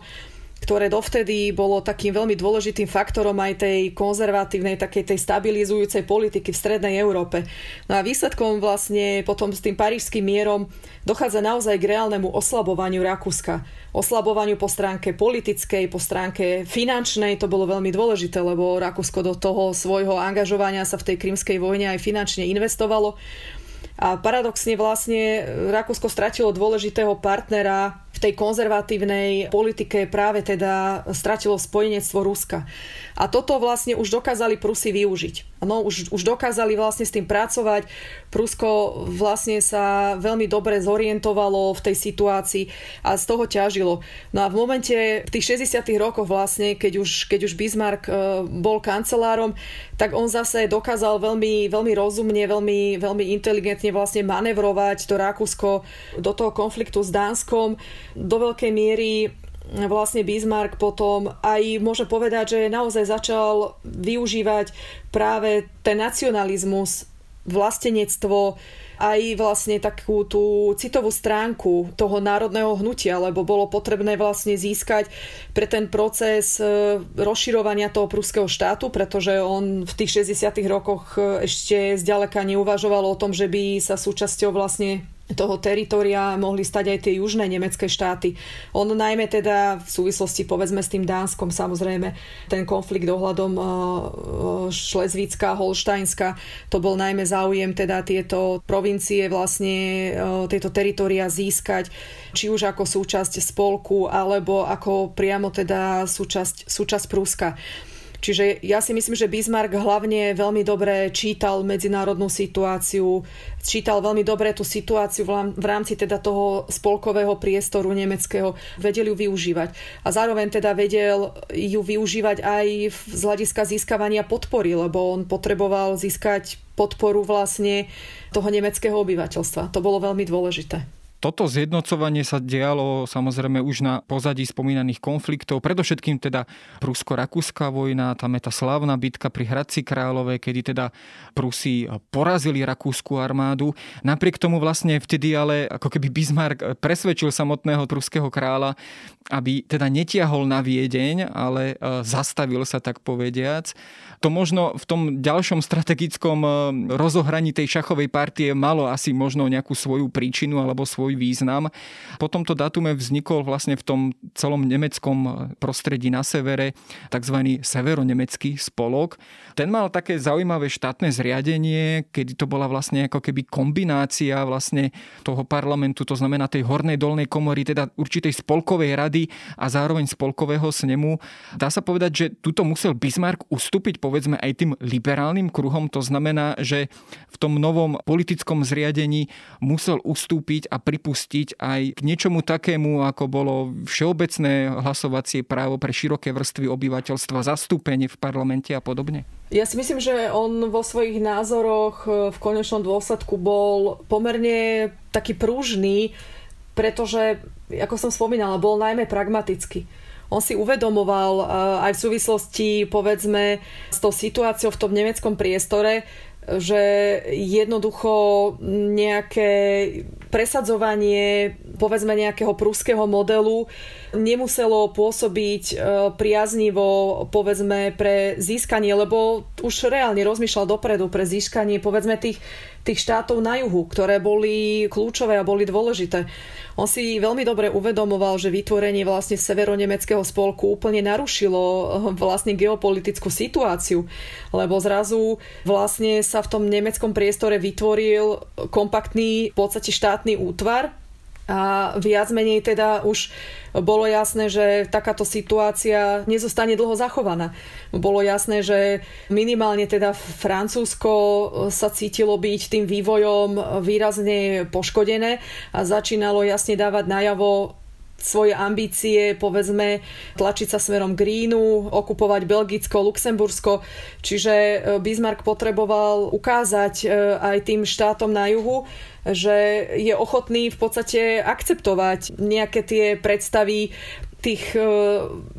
ktoré dovtedy bolo takým veľmi dôležitým faktorom aj tej konzervatívnej, takej tej stabilizujúcej politiky v strednej Európe. No a výsledkom vlastne potom s tým parížským mierom dochádza naozaj k reálnemu oslabovaniu Rakúska. Oslabovaniu po stránke politickej, po stránke finančnej, to bolo veľmi dôležité, lebo Rakúsko do toho svojho angažovania sa v tej krymskej vojne aj finančne investovalo. A paradoxne vlastne Rakúsko stratilo dôležitého partnera v tej konzervatívnej politike práve teda stratilo spojenectvo Ruska. A toto vlastne už dokázali Prusy využiť. No, už, už dokázali vlastne s tým pracovať. Prusko vlastne sa veľmi dobre zorientovalo v tej situácii a z toho ťažilo. No a v momente, v tých 60 rokoch vlastne, keď už, keď už Bismarck e, bol kancelárom, tak on zase dokázal veľmi, veľmi rozumne, veľmi, veľmi inteligentne vlastne manevrovať to Rakúsko do toho konfliktu s Dánskom. Do veľkej miery vlastne Bismarck potom aj môže povedať, že naozaj začal využívať práve ten nacionalizmus, vlastenectvo, aj vlastne takú tú citovú stránku toho národného hnutia, lebo bolo potrebné vlastne získať pre ten proces e, rozširovania toho prúského štátu, pretože on v tých 60. rokoch e, ešte zďaleka neuvažoval o tom, že by sa súčasťou vlastne toho teritoria mohli stať aj tie južné nemecké štáty. On najmä teda v súvislosti povedzme s tým Dánskom samozrejme ten konflikt ohľadom uh, Šlezvická, Holštajnská, to bol najmä záujem teda tieto provincie vlastne uh, tieto teritoria získať či už ako súčasť spolku alebo ako priamo teda súčasť, súčasť Prúska. Čiže ja si myslím, že Bismarck hlavne veľmi dobre čítal medzinárodnú situáciu, čítal veľmi dobre tú situáciu v rámci teda toho spolkového priestoru nemeckého, vedel ju využívať. A zároveň teda vedel ju využívať aj z hľadiska získavania podpory, lebo on potreboval získať podporu vlastne toho nemeckého obyvateľstva. To bolo veľmi dôležité. Toto zjednocovanie sa dialo samozrejme už na pozadí spomínaných konfliktov, predovšetkým teda prusko-rakúska vojna, tam je tá slávna bitka pri Hradci Králové, kedy teda Prusi porazili rakúsku armádu. Napriek tomu vlastne vtedy ale ako keby Bismarck presvedčil samotného pruského kráľa, aby teda netiahol na Viedeň, ale e, zastavil sa tak povediac. To možno v tom ďalšom strategickom e, rozohraní tej šachovej partie malo asi možno nejakú svoju príčinu alebo svoj svoj význam. Po tomto datume vznikol vlastne v tom celom nemeckom prostredí na severe tzv. severonemecký spolok. Ten mal také zaujímavé štátne zriadenie, kedy to bola vlastne ako keby kombinácia vlastne toho parlamentu, to znamená tej hornej dolnej komory, teda určitej spolkovej rady a zároveň spolkového snemu. Dá sa povedať, že tuto musel Bismarck ustúpiť povedzme aj tým liberálnym kruhom, to znamená, že v tom novom politickom zriadení musel ustúpiť a pri pripustiť aj k niečomu takému, ako bolo všeobecné hlasovacie právo pre široké vrstvy obyvateľstva, zastúpenie v parlamente a podobne? Ja si myslím, že on vo svojich názoroch e, v konečnom dôsledku bol pomerne taký prúžný, pretože, ako som spomínala, bol najmä pragmatický. On si uvedomoval e, aj v súvislosti, povedzme, s tou situáciou v tom nemeckom priestore, že jednoducho nejaké presadzovanie povedzme nejakého prúského modelu nemuselo pôsobiť e, priaznivo povedzme pre získanie, lebo už reálne rozmýšľal dopredu pre získanie povedzme tých tých štátov na juhu, ktoré boli kľúčové a boli dôležité. On si veľmi dobre uvedomoval, že vytvorenie vlastne severonemeckého spolku úplne narušilo eh, vlastne geopolitickú situáciu, lebo zrazu vlastne sa v tom nemeckom priestore vytvoril kompaktný v podstate štátny útvar, a viac menej teda už bolo jasné, že takáto situácia nezostane dlho zachovaná. Bolo jasné, že minimálne teda Francúzsko sa cítilo byť tým vývojom výrazne poškodené a začínalo jasne dávať najavo svoje ambície, povedzme, tlačiť sa smerom k Rínu, okupovať Belgicko, Luxembursko. Čiže e, Bismarck potreboval ukázať e, aj tým štátom na juhu, že je ochotný v podstate akceptovať nejaké tie predstavy tých e,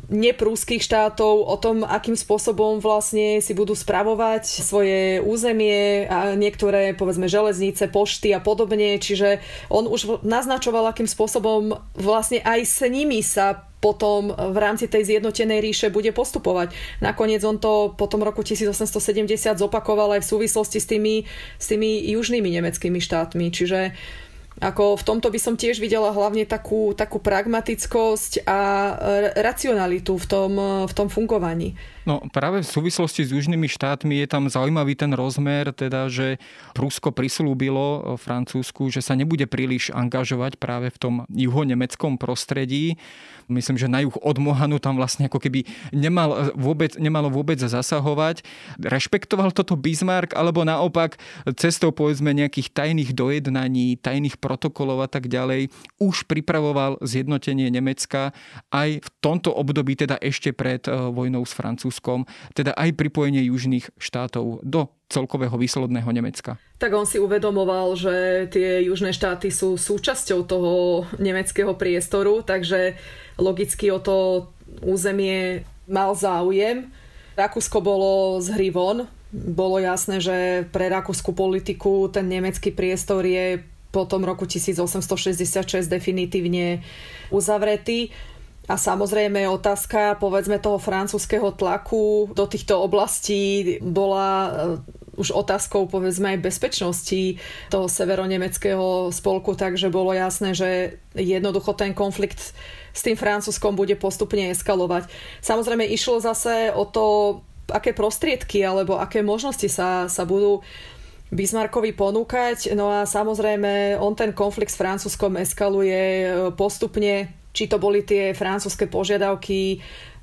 neprúských štátov o tom, akým spôsobom vlastne si budú spravovať svoje územie a niektoré, povedzme, železnice, pošty a podobne. Čiže on už naznačoval, akým spôsobom vlastne aj s nimi sa potom v rámci tej zjednotenej ríše bude postupovať. Nakoniec on to po tom roku 1870 zopakoval aj v súvislosti s tými, s tými južnými nemeckými štátmi. Čiže ako v tomto by som tiež videla hlavne takú, takú pragmatickosť a racionalitu v tom, v tom fungovaní. No práve v súvislosti s južnými štátmi je tam zaujímavý ten rozmer, teda, že Prusko prislúbilo Francúzsku, že sa nebude príliš angažovať práve v tom juhonemeckom prostredí. Myslím, že na juh od Mohanu tam vlastne ako keby nemal vôbec, nemalo vôbec zasahovať. Rešpektoval toto Bismarck, alebo naopak cestou povedzme nejakých tajných dojednaní, tajných protokolov a tak ďalej, už pripravoval zjednotenie Nemecka aj v tomto období, teda ešte pred eh, vojnou s Francúzskom. Francúzskom, teda aj pripojenie južných štátov do celkového výsledného Nemecka. Tak on si uvedomoval, že tie južné štáty sú súčasťou toho nemeckého priestoru, takže logicky o to územie mal záujem. Rakúsko bolo z hry von. Bolo jasné, že pre rakúsku politiku ten nemecký priestor je po tom roku 1866 definitívne uzavretý. A samozrejme otázka povedzme toho francúzského tlaku do týchto oblastí bola eh, už otázkou povedzme aj bezpečnosti toho severonemeckého spolku, takže bolo jasné, že jednoducho ten konflikt s tým Francúzskom bude postupne eskalovať. Samozrejme išlo zase o to, aké prostriedky alebo aké možnosti sa, sa budú Bismarckovi ponúkať. No a samozrejme on ten konflikt s Francúzskom eskaluje eh, postupne či to boli tie francúzske požiadavky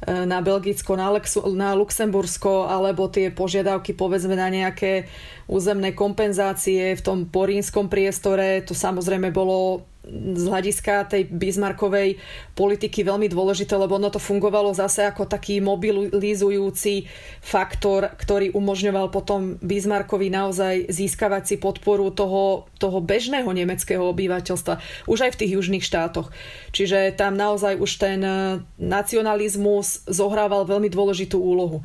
na Belgicko, na, Lexu, na Luxembursko, alebo tie požiadavky povedzme na nejaké územné kompenzácie v tom porínskom priestore. To samozrejme bolo z hľadiska tej Bismarckovej politiky veľmi dôležité, lebo ono to fungovalo zase ako taký mobilizujúci faktor, ktorý umožňoval potom Bismarckovi naozaj získavať si podporu toho, toho bežného nemeckého obyvateľstva, už aj v tých južných štátoch. Čiže tam naozaj už ten nacionalizmus zohrával veľmi dôležitú úlohu.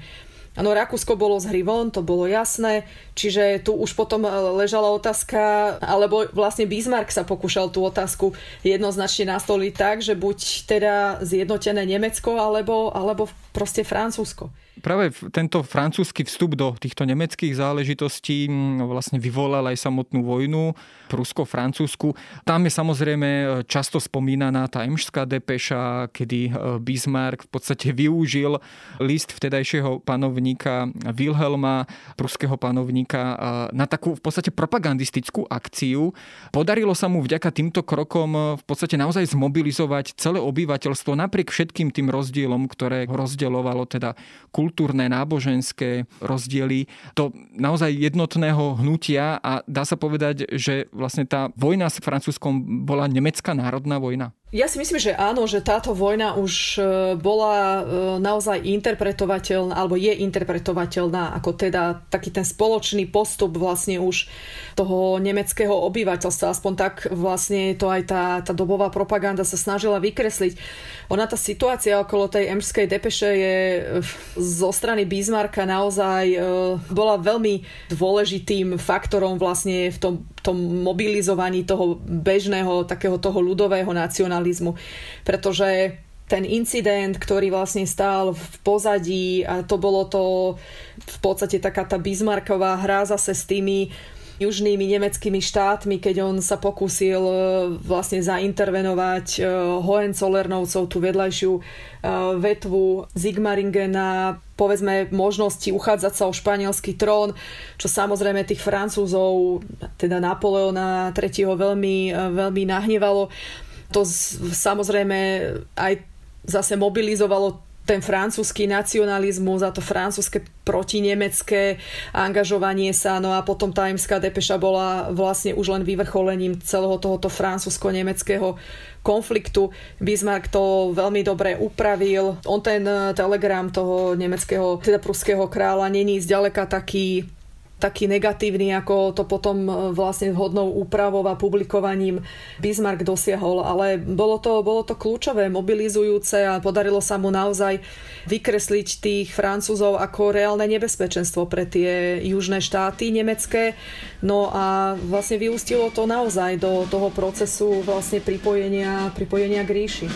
Áno, Rakúsko bolo z hry to bolo jasné, čiže tu už potom e, ležala otázka, alebo vlastne Bismarck sa pokúšal tú otázku jednoznačne nastoliť tak, že buď teda zjednotené Nemecko, alebo, alebo proste Francúzsko práve tento francúzsky vstup do týchto nemeckých záležitostí vlastne vyvolal aj samotnú vojnu Prusko-Francúzsku. Tam je samozrejme často spomínaná tá emšská depeša, kedy e, Bismarck v podstate využil list vtedajšieho panovníka Wilhelma, pruského panovníka, e, na takú v podstate propagandistickú akciu. Podarilo sa mu vďaka týmto krokom e, v podstate naozaj zmobilizovať celé obyvateľstvo napriek všetkým tým rozdielom, ktoré rozdielovalo teda kultúrne, náboženské rozdiely, to naozaj jednotného hnutia a dá sa povedať, že vlastne tá vojna s Francúzskom bola nemecká národná vojna? Ja si myslím, že áno, že táto vojna už e, bola e, naozaj interpretovateľná, alebo je interpretovateľná ako teda taký ten spoločný postup vlastne už toho nemeckého obyvateľstva. Aspoň tak vlastne to aj tá, tá dobová propaganda sa snažila vykresliť. Ona tá situácia okolo tej emskej depeše je e, zo strany Bismarcka naozaj bola veľmi dôležitým faktorom vlastne v tom, tom mobilizovaní toho bežného, takého toho ľudového nacionalizmu. Pretože ten incident, ktorý vlastne stál v pozadí a to bolo to v podstate taká tá Bismarcková hra zase s tými južnými nemeckými štátmi, keď on sa pokúsil e, vlastne zaintervenovať e, Hohenzollernovcov, tú vedľajšiu e, vetvu Zigmaringena, povedzme možnosti uchádzať sa o španielský trón, čo samozrejme tých Francúzov, teda Napoleona III. veľmi, veľmi nahnevalo. To samozrejme aj zase mobilizovalo ten francúzsky nacionalizmus a to francúzske protinemecké angažovanie sa, no a potom tá imská depeša bola vlastne už len vyvrcholením celého tohoto francúzsko-nemeckého konfliktu. Bismarck to veľmi dobre upravil. On ten telegram toho nemeckého, teda pruského kráľa není zďaleka taký taký negatívny, ako to potom e, vlastne vhodnou úpravou a publikovaním Bismarck dosiahol. Ale bolo to, bolo to kľúčové, mobilizujúce a podarilo sa mu naozaj vykresliť tých Francúzov ako reálne nebezpečenstvo pre tie južné štáty nemecké. No a vlastne vyústilo to naozaj do toho procesu vlastne pripojenia, pripojenia k ríši.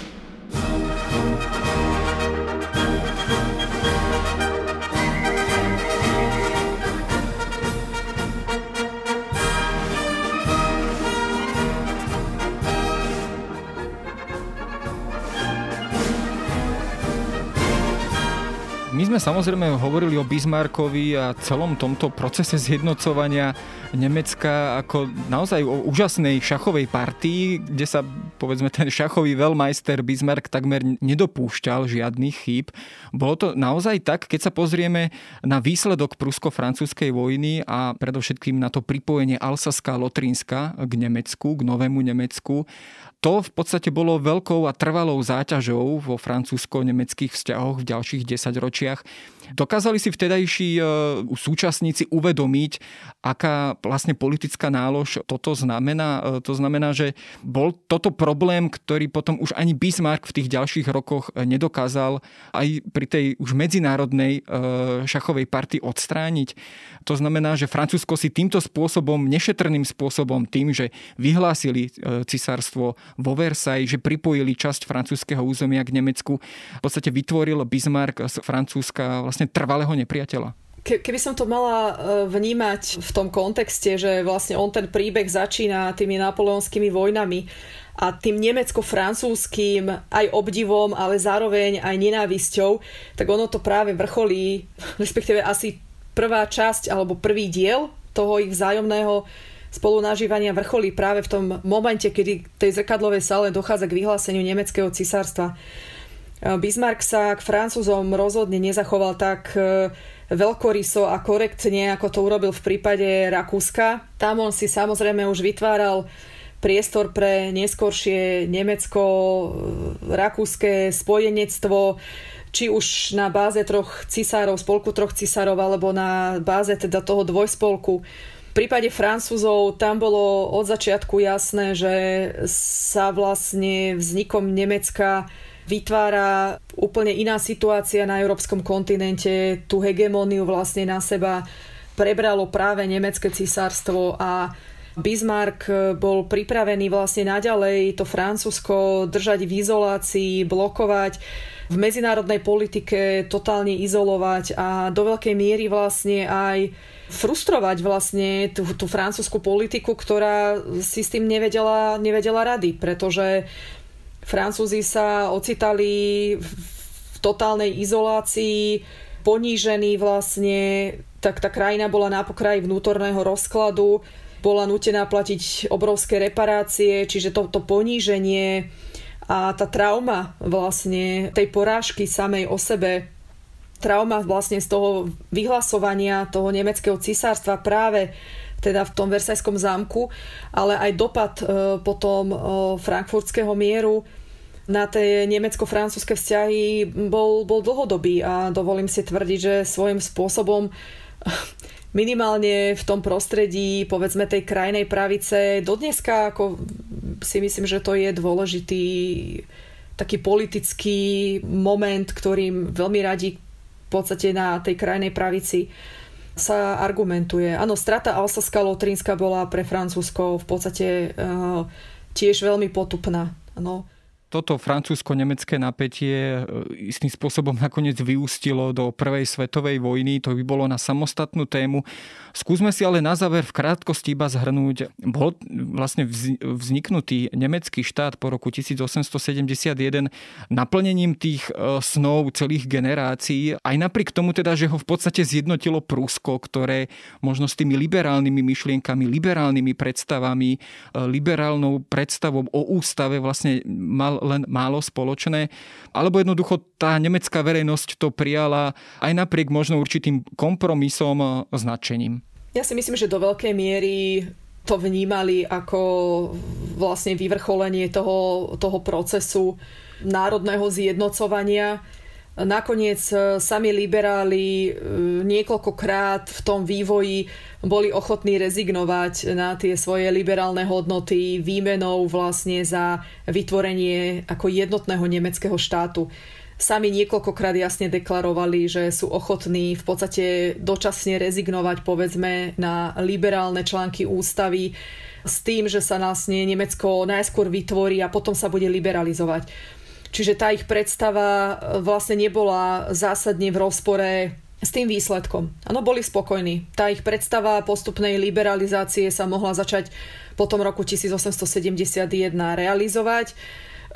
Sme samozrejme hovorili o Bismarckovi a celom tomto procese zjednocovania Nemecka ako naozaj o úžasnej šachovej partii, kde sa povedzme ten šachový veľmajster Bismarck takmer nedopúšťal žiadnych chýb. Bolo to naozaj tak, keď sa pozrieme na výsledok prusko-francúzskej vojny a predovšetkým na to pripojenie Alsaska Lotrínska k Nemecku, k novému Nemecku, to v podstate bolo veľkou a trvalou záťažou vo francúzsko-nemeckých vzťahoch v ďalších desaťročiach. Dokázali si vtedajší e, súčasníci uvedomiť, aká vlastne politická nálož toto znamená. E, to znamená, že bol toto problém, ktorý potom už ani Bismarck v tých ďalších rokoch e, nedokázal aj pri tej už medzinárodnej šachovej partii odstrániť. To znamená, že Francúzsko si týmto spôsobom, nešetrným spôsobom, tým, že vyhlásili cisárstvo vo Versailles, že pripojili časť francúzského územia k Nemecku, v podstate vytvoril Bismarck z Francúzska vlastne trvalého nepriateľa. Keby som to mala e, vnímať v tom kontexte, že vlastne on ten príbeh začína tými napoleonskými vojnami a tým nemecko-francúzským aj obdivom, ale zároveň aj nenávisťou, tak ono to práve vrcholí, respektíve asi prvá časť alebo prvý diel toho ich vzájomného spolunažívania vrcholí práve v tom momente, kedy tej zrkadlovej sále dochádza k vyhláseniu nemeckého cisárstva. Bismarck sa k Francúzom rozhodne nezachoval tak e, veľkoryso a korektne, ako to urobil v prípade Rakúska. Tam on si samozrejme už vytváral priestor pre neskoršie nemecko-rakúske spojenectvo, či už na báze troch cisárov, spolku troch cisárov, alebo na báze teda toho dvojspolku. V prípade Francúzov tam bolo od začiatku jasné, že sa vlastne vznikom Nemecka vytvára úplne iná situácia na európskom kontinente. Tú hegemóniu vlastne na seba prebralo práve nemecké cisárstvo a Bismarck bol pripravený vlastne naďalej to Francúzsko držať v izolácii, blokovať, v medzinárodnej politike totálne izolovať a do veľkej miery vlastne aj frustrovať vlastne tú, tú francúzsku politiku, ktorá si s tým nevedela, nevedela rady, pretože Francúzi sa ocitali v totálnej izolácii, ponížení vlastne, tak tá krajina bola na pokraji vnútorného rozkladu, bola nutená platiť obrovské reparácie, čiže to, to poníženie a tá trauma vlastne tej porážky samej o sebe, trauma vlastne z toho vyhlasovania toho nemeckého cisárstva práve teda v tom Versajskom zámku, ale aj dopad e, potom e, frankfurtského mieru na tie nemecko-francúzske vzťahy bol, bol dlhodobý a dovolím si tvrdiť, že svojím spôsobom minimálne v tom prostredí povedzme tej krajnej pravice dodneska ako si myslím, že to je dôležitý taký politický moment, ktorým veľmi radi v podstate na tej krajnej pravici sa argumentuje. Áno, strata Alsaska Lotrínska bola pre Francúzsko v podstate uh, tiež veľmi potupná. Ano toto francúzsko-nemecké napätie e, istým spôsobom nakoniec vyústilo do prvej svetovej vojny. To by bolo na samostatnú tému. Skúsme si ale na záver v krátkosti iba zhrnúť. Bol vlastne vzniknutý nemecký štát po roku 1871 naplnením tých e, snov celých generácií. Aj napriek tomu teda, že ho v podstate zjednotilo Prusko, ktoré možno s tými liberálnymi myšlienkami, liberálnymi predstavami, e, liberálnou predstavou o ústave vlastne mal len málo spoločné, alebo jednoducho tá nemecká verejnosť to prijala aj napriek možno určitým kompromisom, značením. Ja si myslím, že do veľkej miery to vnímali ako vlastne vyvrcholenie toho, toho procesu národného zjednocovania Nakoniec e, sami liberáli e, niekoľkokrát v tom vývoji boli ochotní rezignovať na tie svoje liberálne hodnoty výmenou vlastne za vytvorenie ako jednotného nemeckého štátu. Sami niekoľkokrát jasne deklarovali, že sú ochotní v podstate dočasne rezignovať povedzme na liberálne články ústavy s tým, že sa vlastne Nemecko najskôr vytvorí a potom sa bude liberalizovať. Čiže tá ich predstava e, vlastne nebola zásadne v rozpore s tým výsledkom. Áno, boli spokojní. Tá ich predstava postupnej liberalizácie sa mohla začať po tom roku 1871 realizovať.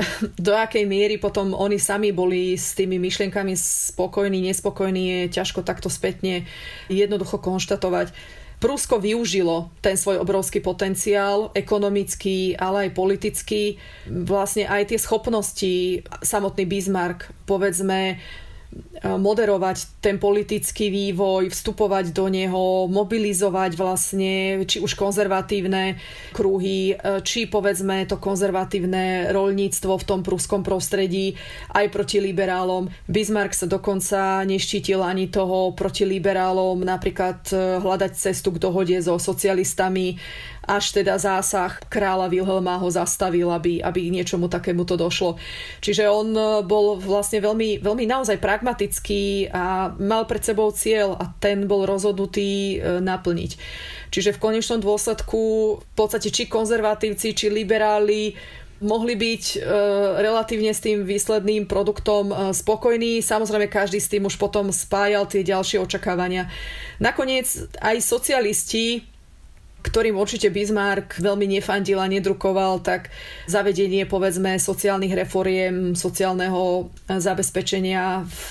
Do akej miery potom oni sami boli s tými myšlienkami spokojní, nespokojní, je ťažko takto spätne jednoducho konštatovať. Prusko využilo ten svoj obrovský potenciál, ekonomický, ale aj politický. Vlastne aj tie schopnosti, samotný Bismarck, povedzme, moderovať ten politický vývoj, vstupovať do neho, mobilizovať vlastne či už konzervatívne kruhy, či povedzme to konzervatívne rolníctvo v tom pruskom prostredí aj proti liberálom. Bismarck sa dokonca neštítil ani toho proti liberálom napríklad hľadať cestu k dohode so socialistami až teda zásah kráľa Wilhelma ho zastavil, aby, aby niečomu takému to došlo. Čiže on e, bol vlastne veľmi, veľmi naozaj pragmatický a mal pred sebou cieľ a ten bol rozhodnutý e, naplniť. Čiže v konečnom dôsledku v podstate či konzervatívci, či liberáli mohli byť e, relatívne s tým výsledným produktom e, spokojní. Samozrejme, každý s tým už potom spájal tie ďalšie očakávania. Nakoniec aj socialisti ktorým určite Bismarck veľmi nefandil a nedrukoval, tak zavedenie povedzme sociálnych reforiem, sociálneho zabezpečenia v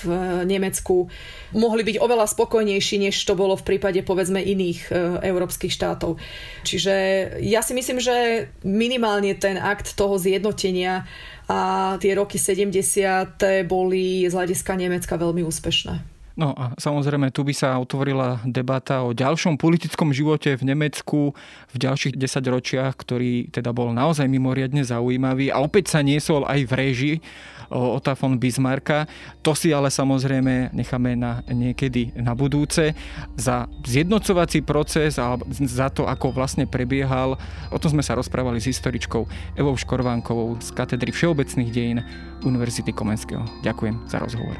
Nemecku mohli byť oveľa spokojnejší, než to bolo v prípade povedzme iných e, európskych štátov. Čiže ja si myslím, že minimálne ten akt toho zjednotenia a tie roky 70. boli z hľadiska Nemecka veľmi úspešné. No a samozrejme tu by sa otvorila debata o ďalšom politickom živote v Nemecku v ďalších desaťročiach, ktorý teda bol naozaj mimoriadne zaujímavý a opäť sa niesol aj v režii Ota von Bismarcka. To si ale samozrejme necháme na niekedy na budúce. Za zjednocovací proces a za to, ako vlastne prebiehal, o tom sme sa rozprávali s historičkou Evou Škorvánkovou z katedry Všeobecných dejín Univerzity Komenského. Ďakujem za rozhovor.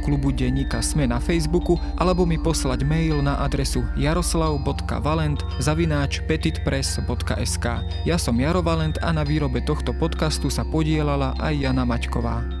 klubu denníka Sme na Facebooku alebo mi poslať mail na adresu jaroslav.valent zavináč petitpress.sk. Ja som Jaro Valent a na výrobe tohto podcastu sa podielala aj Jana Maťková.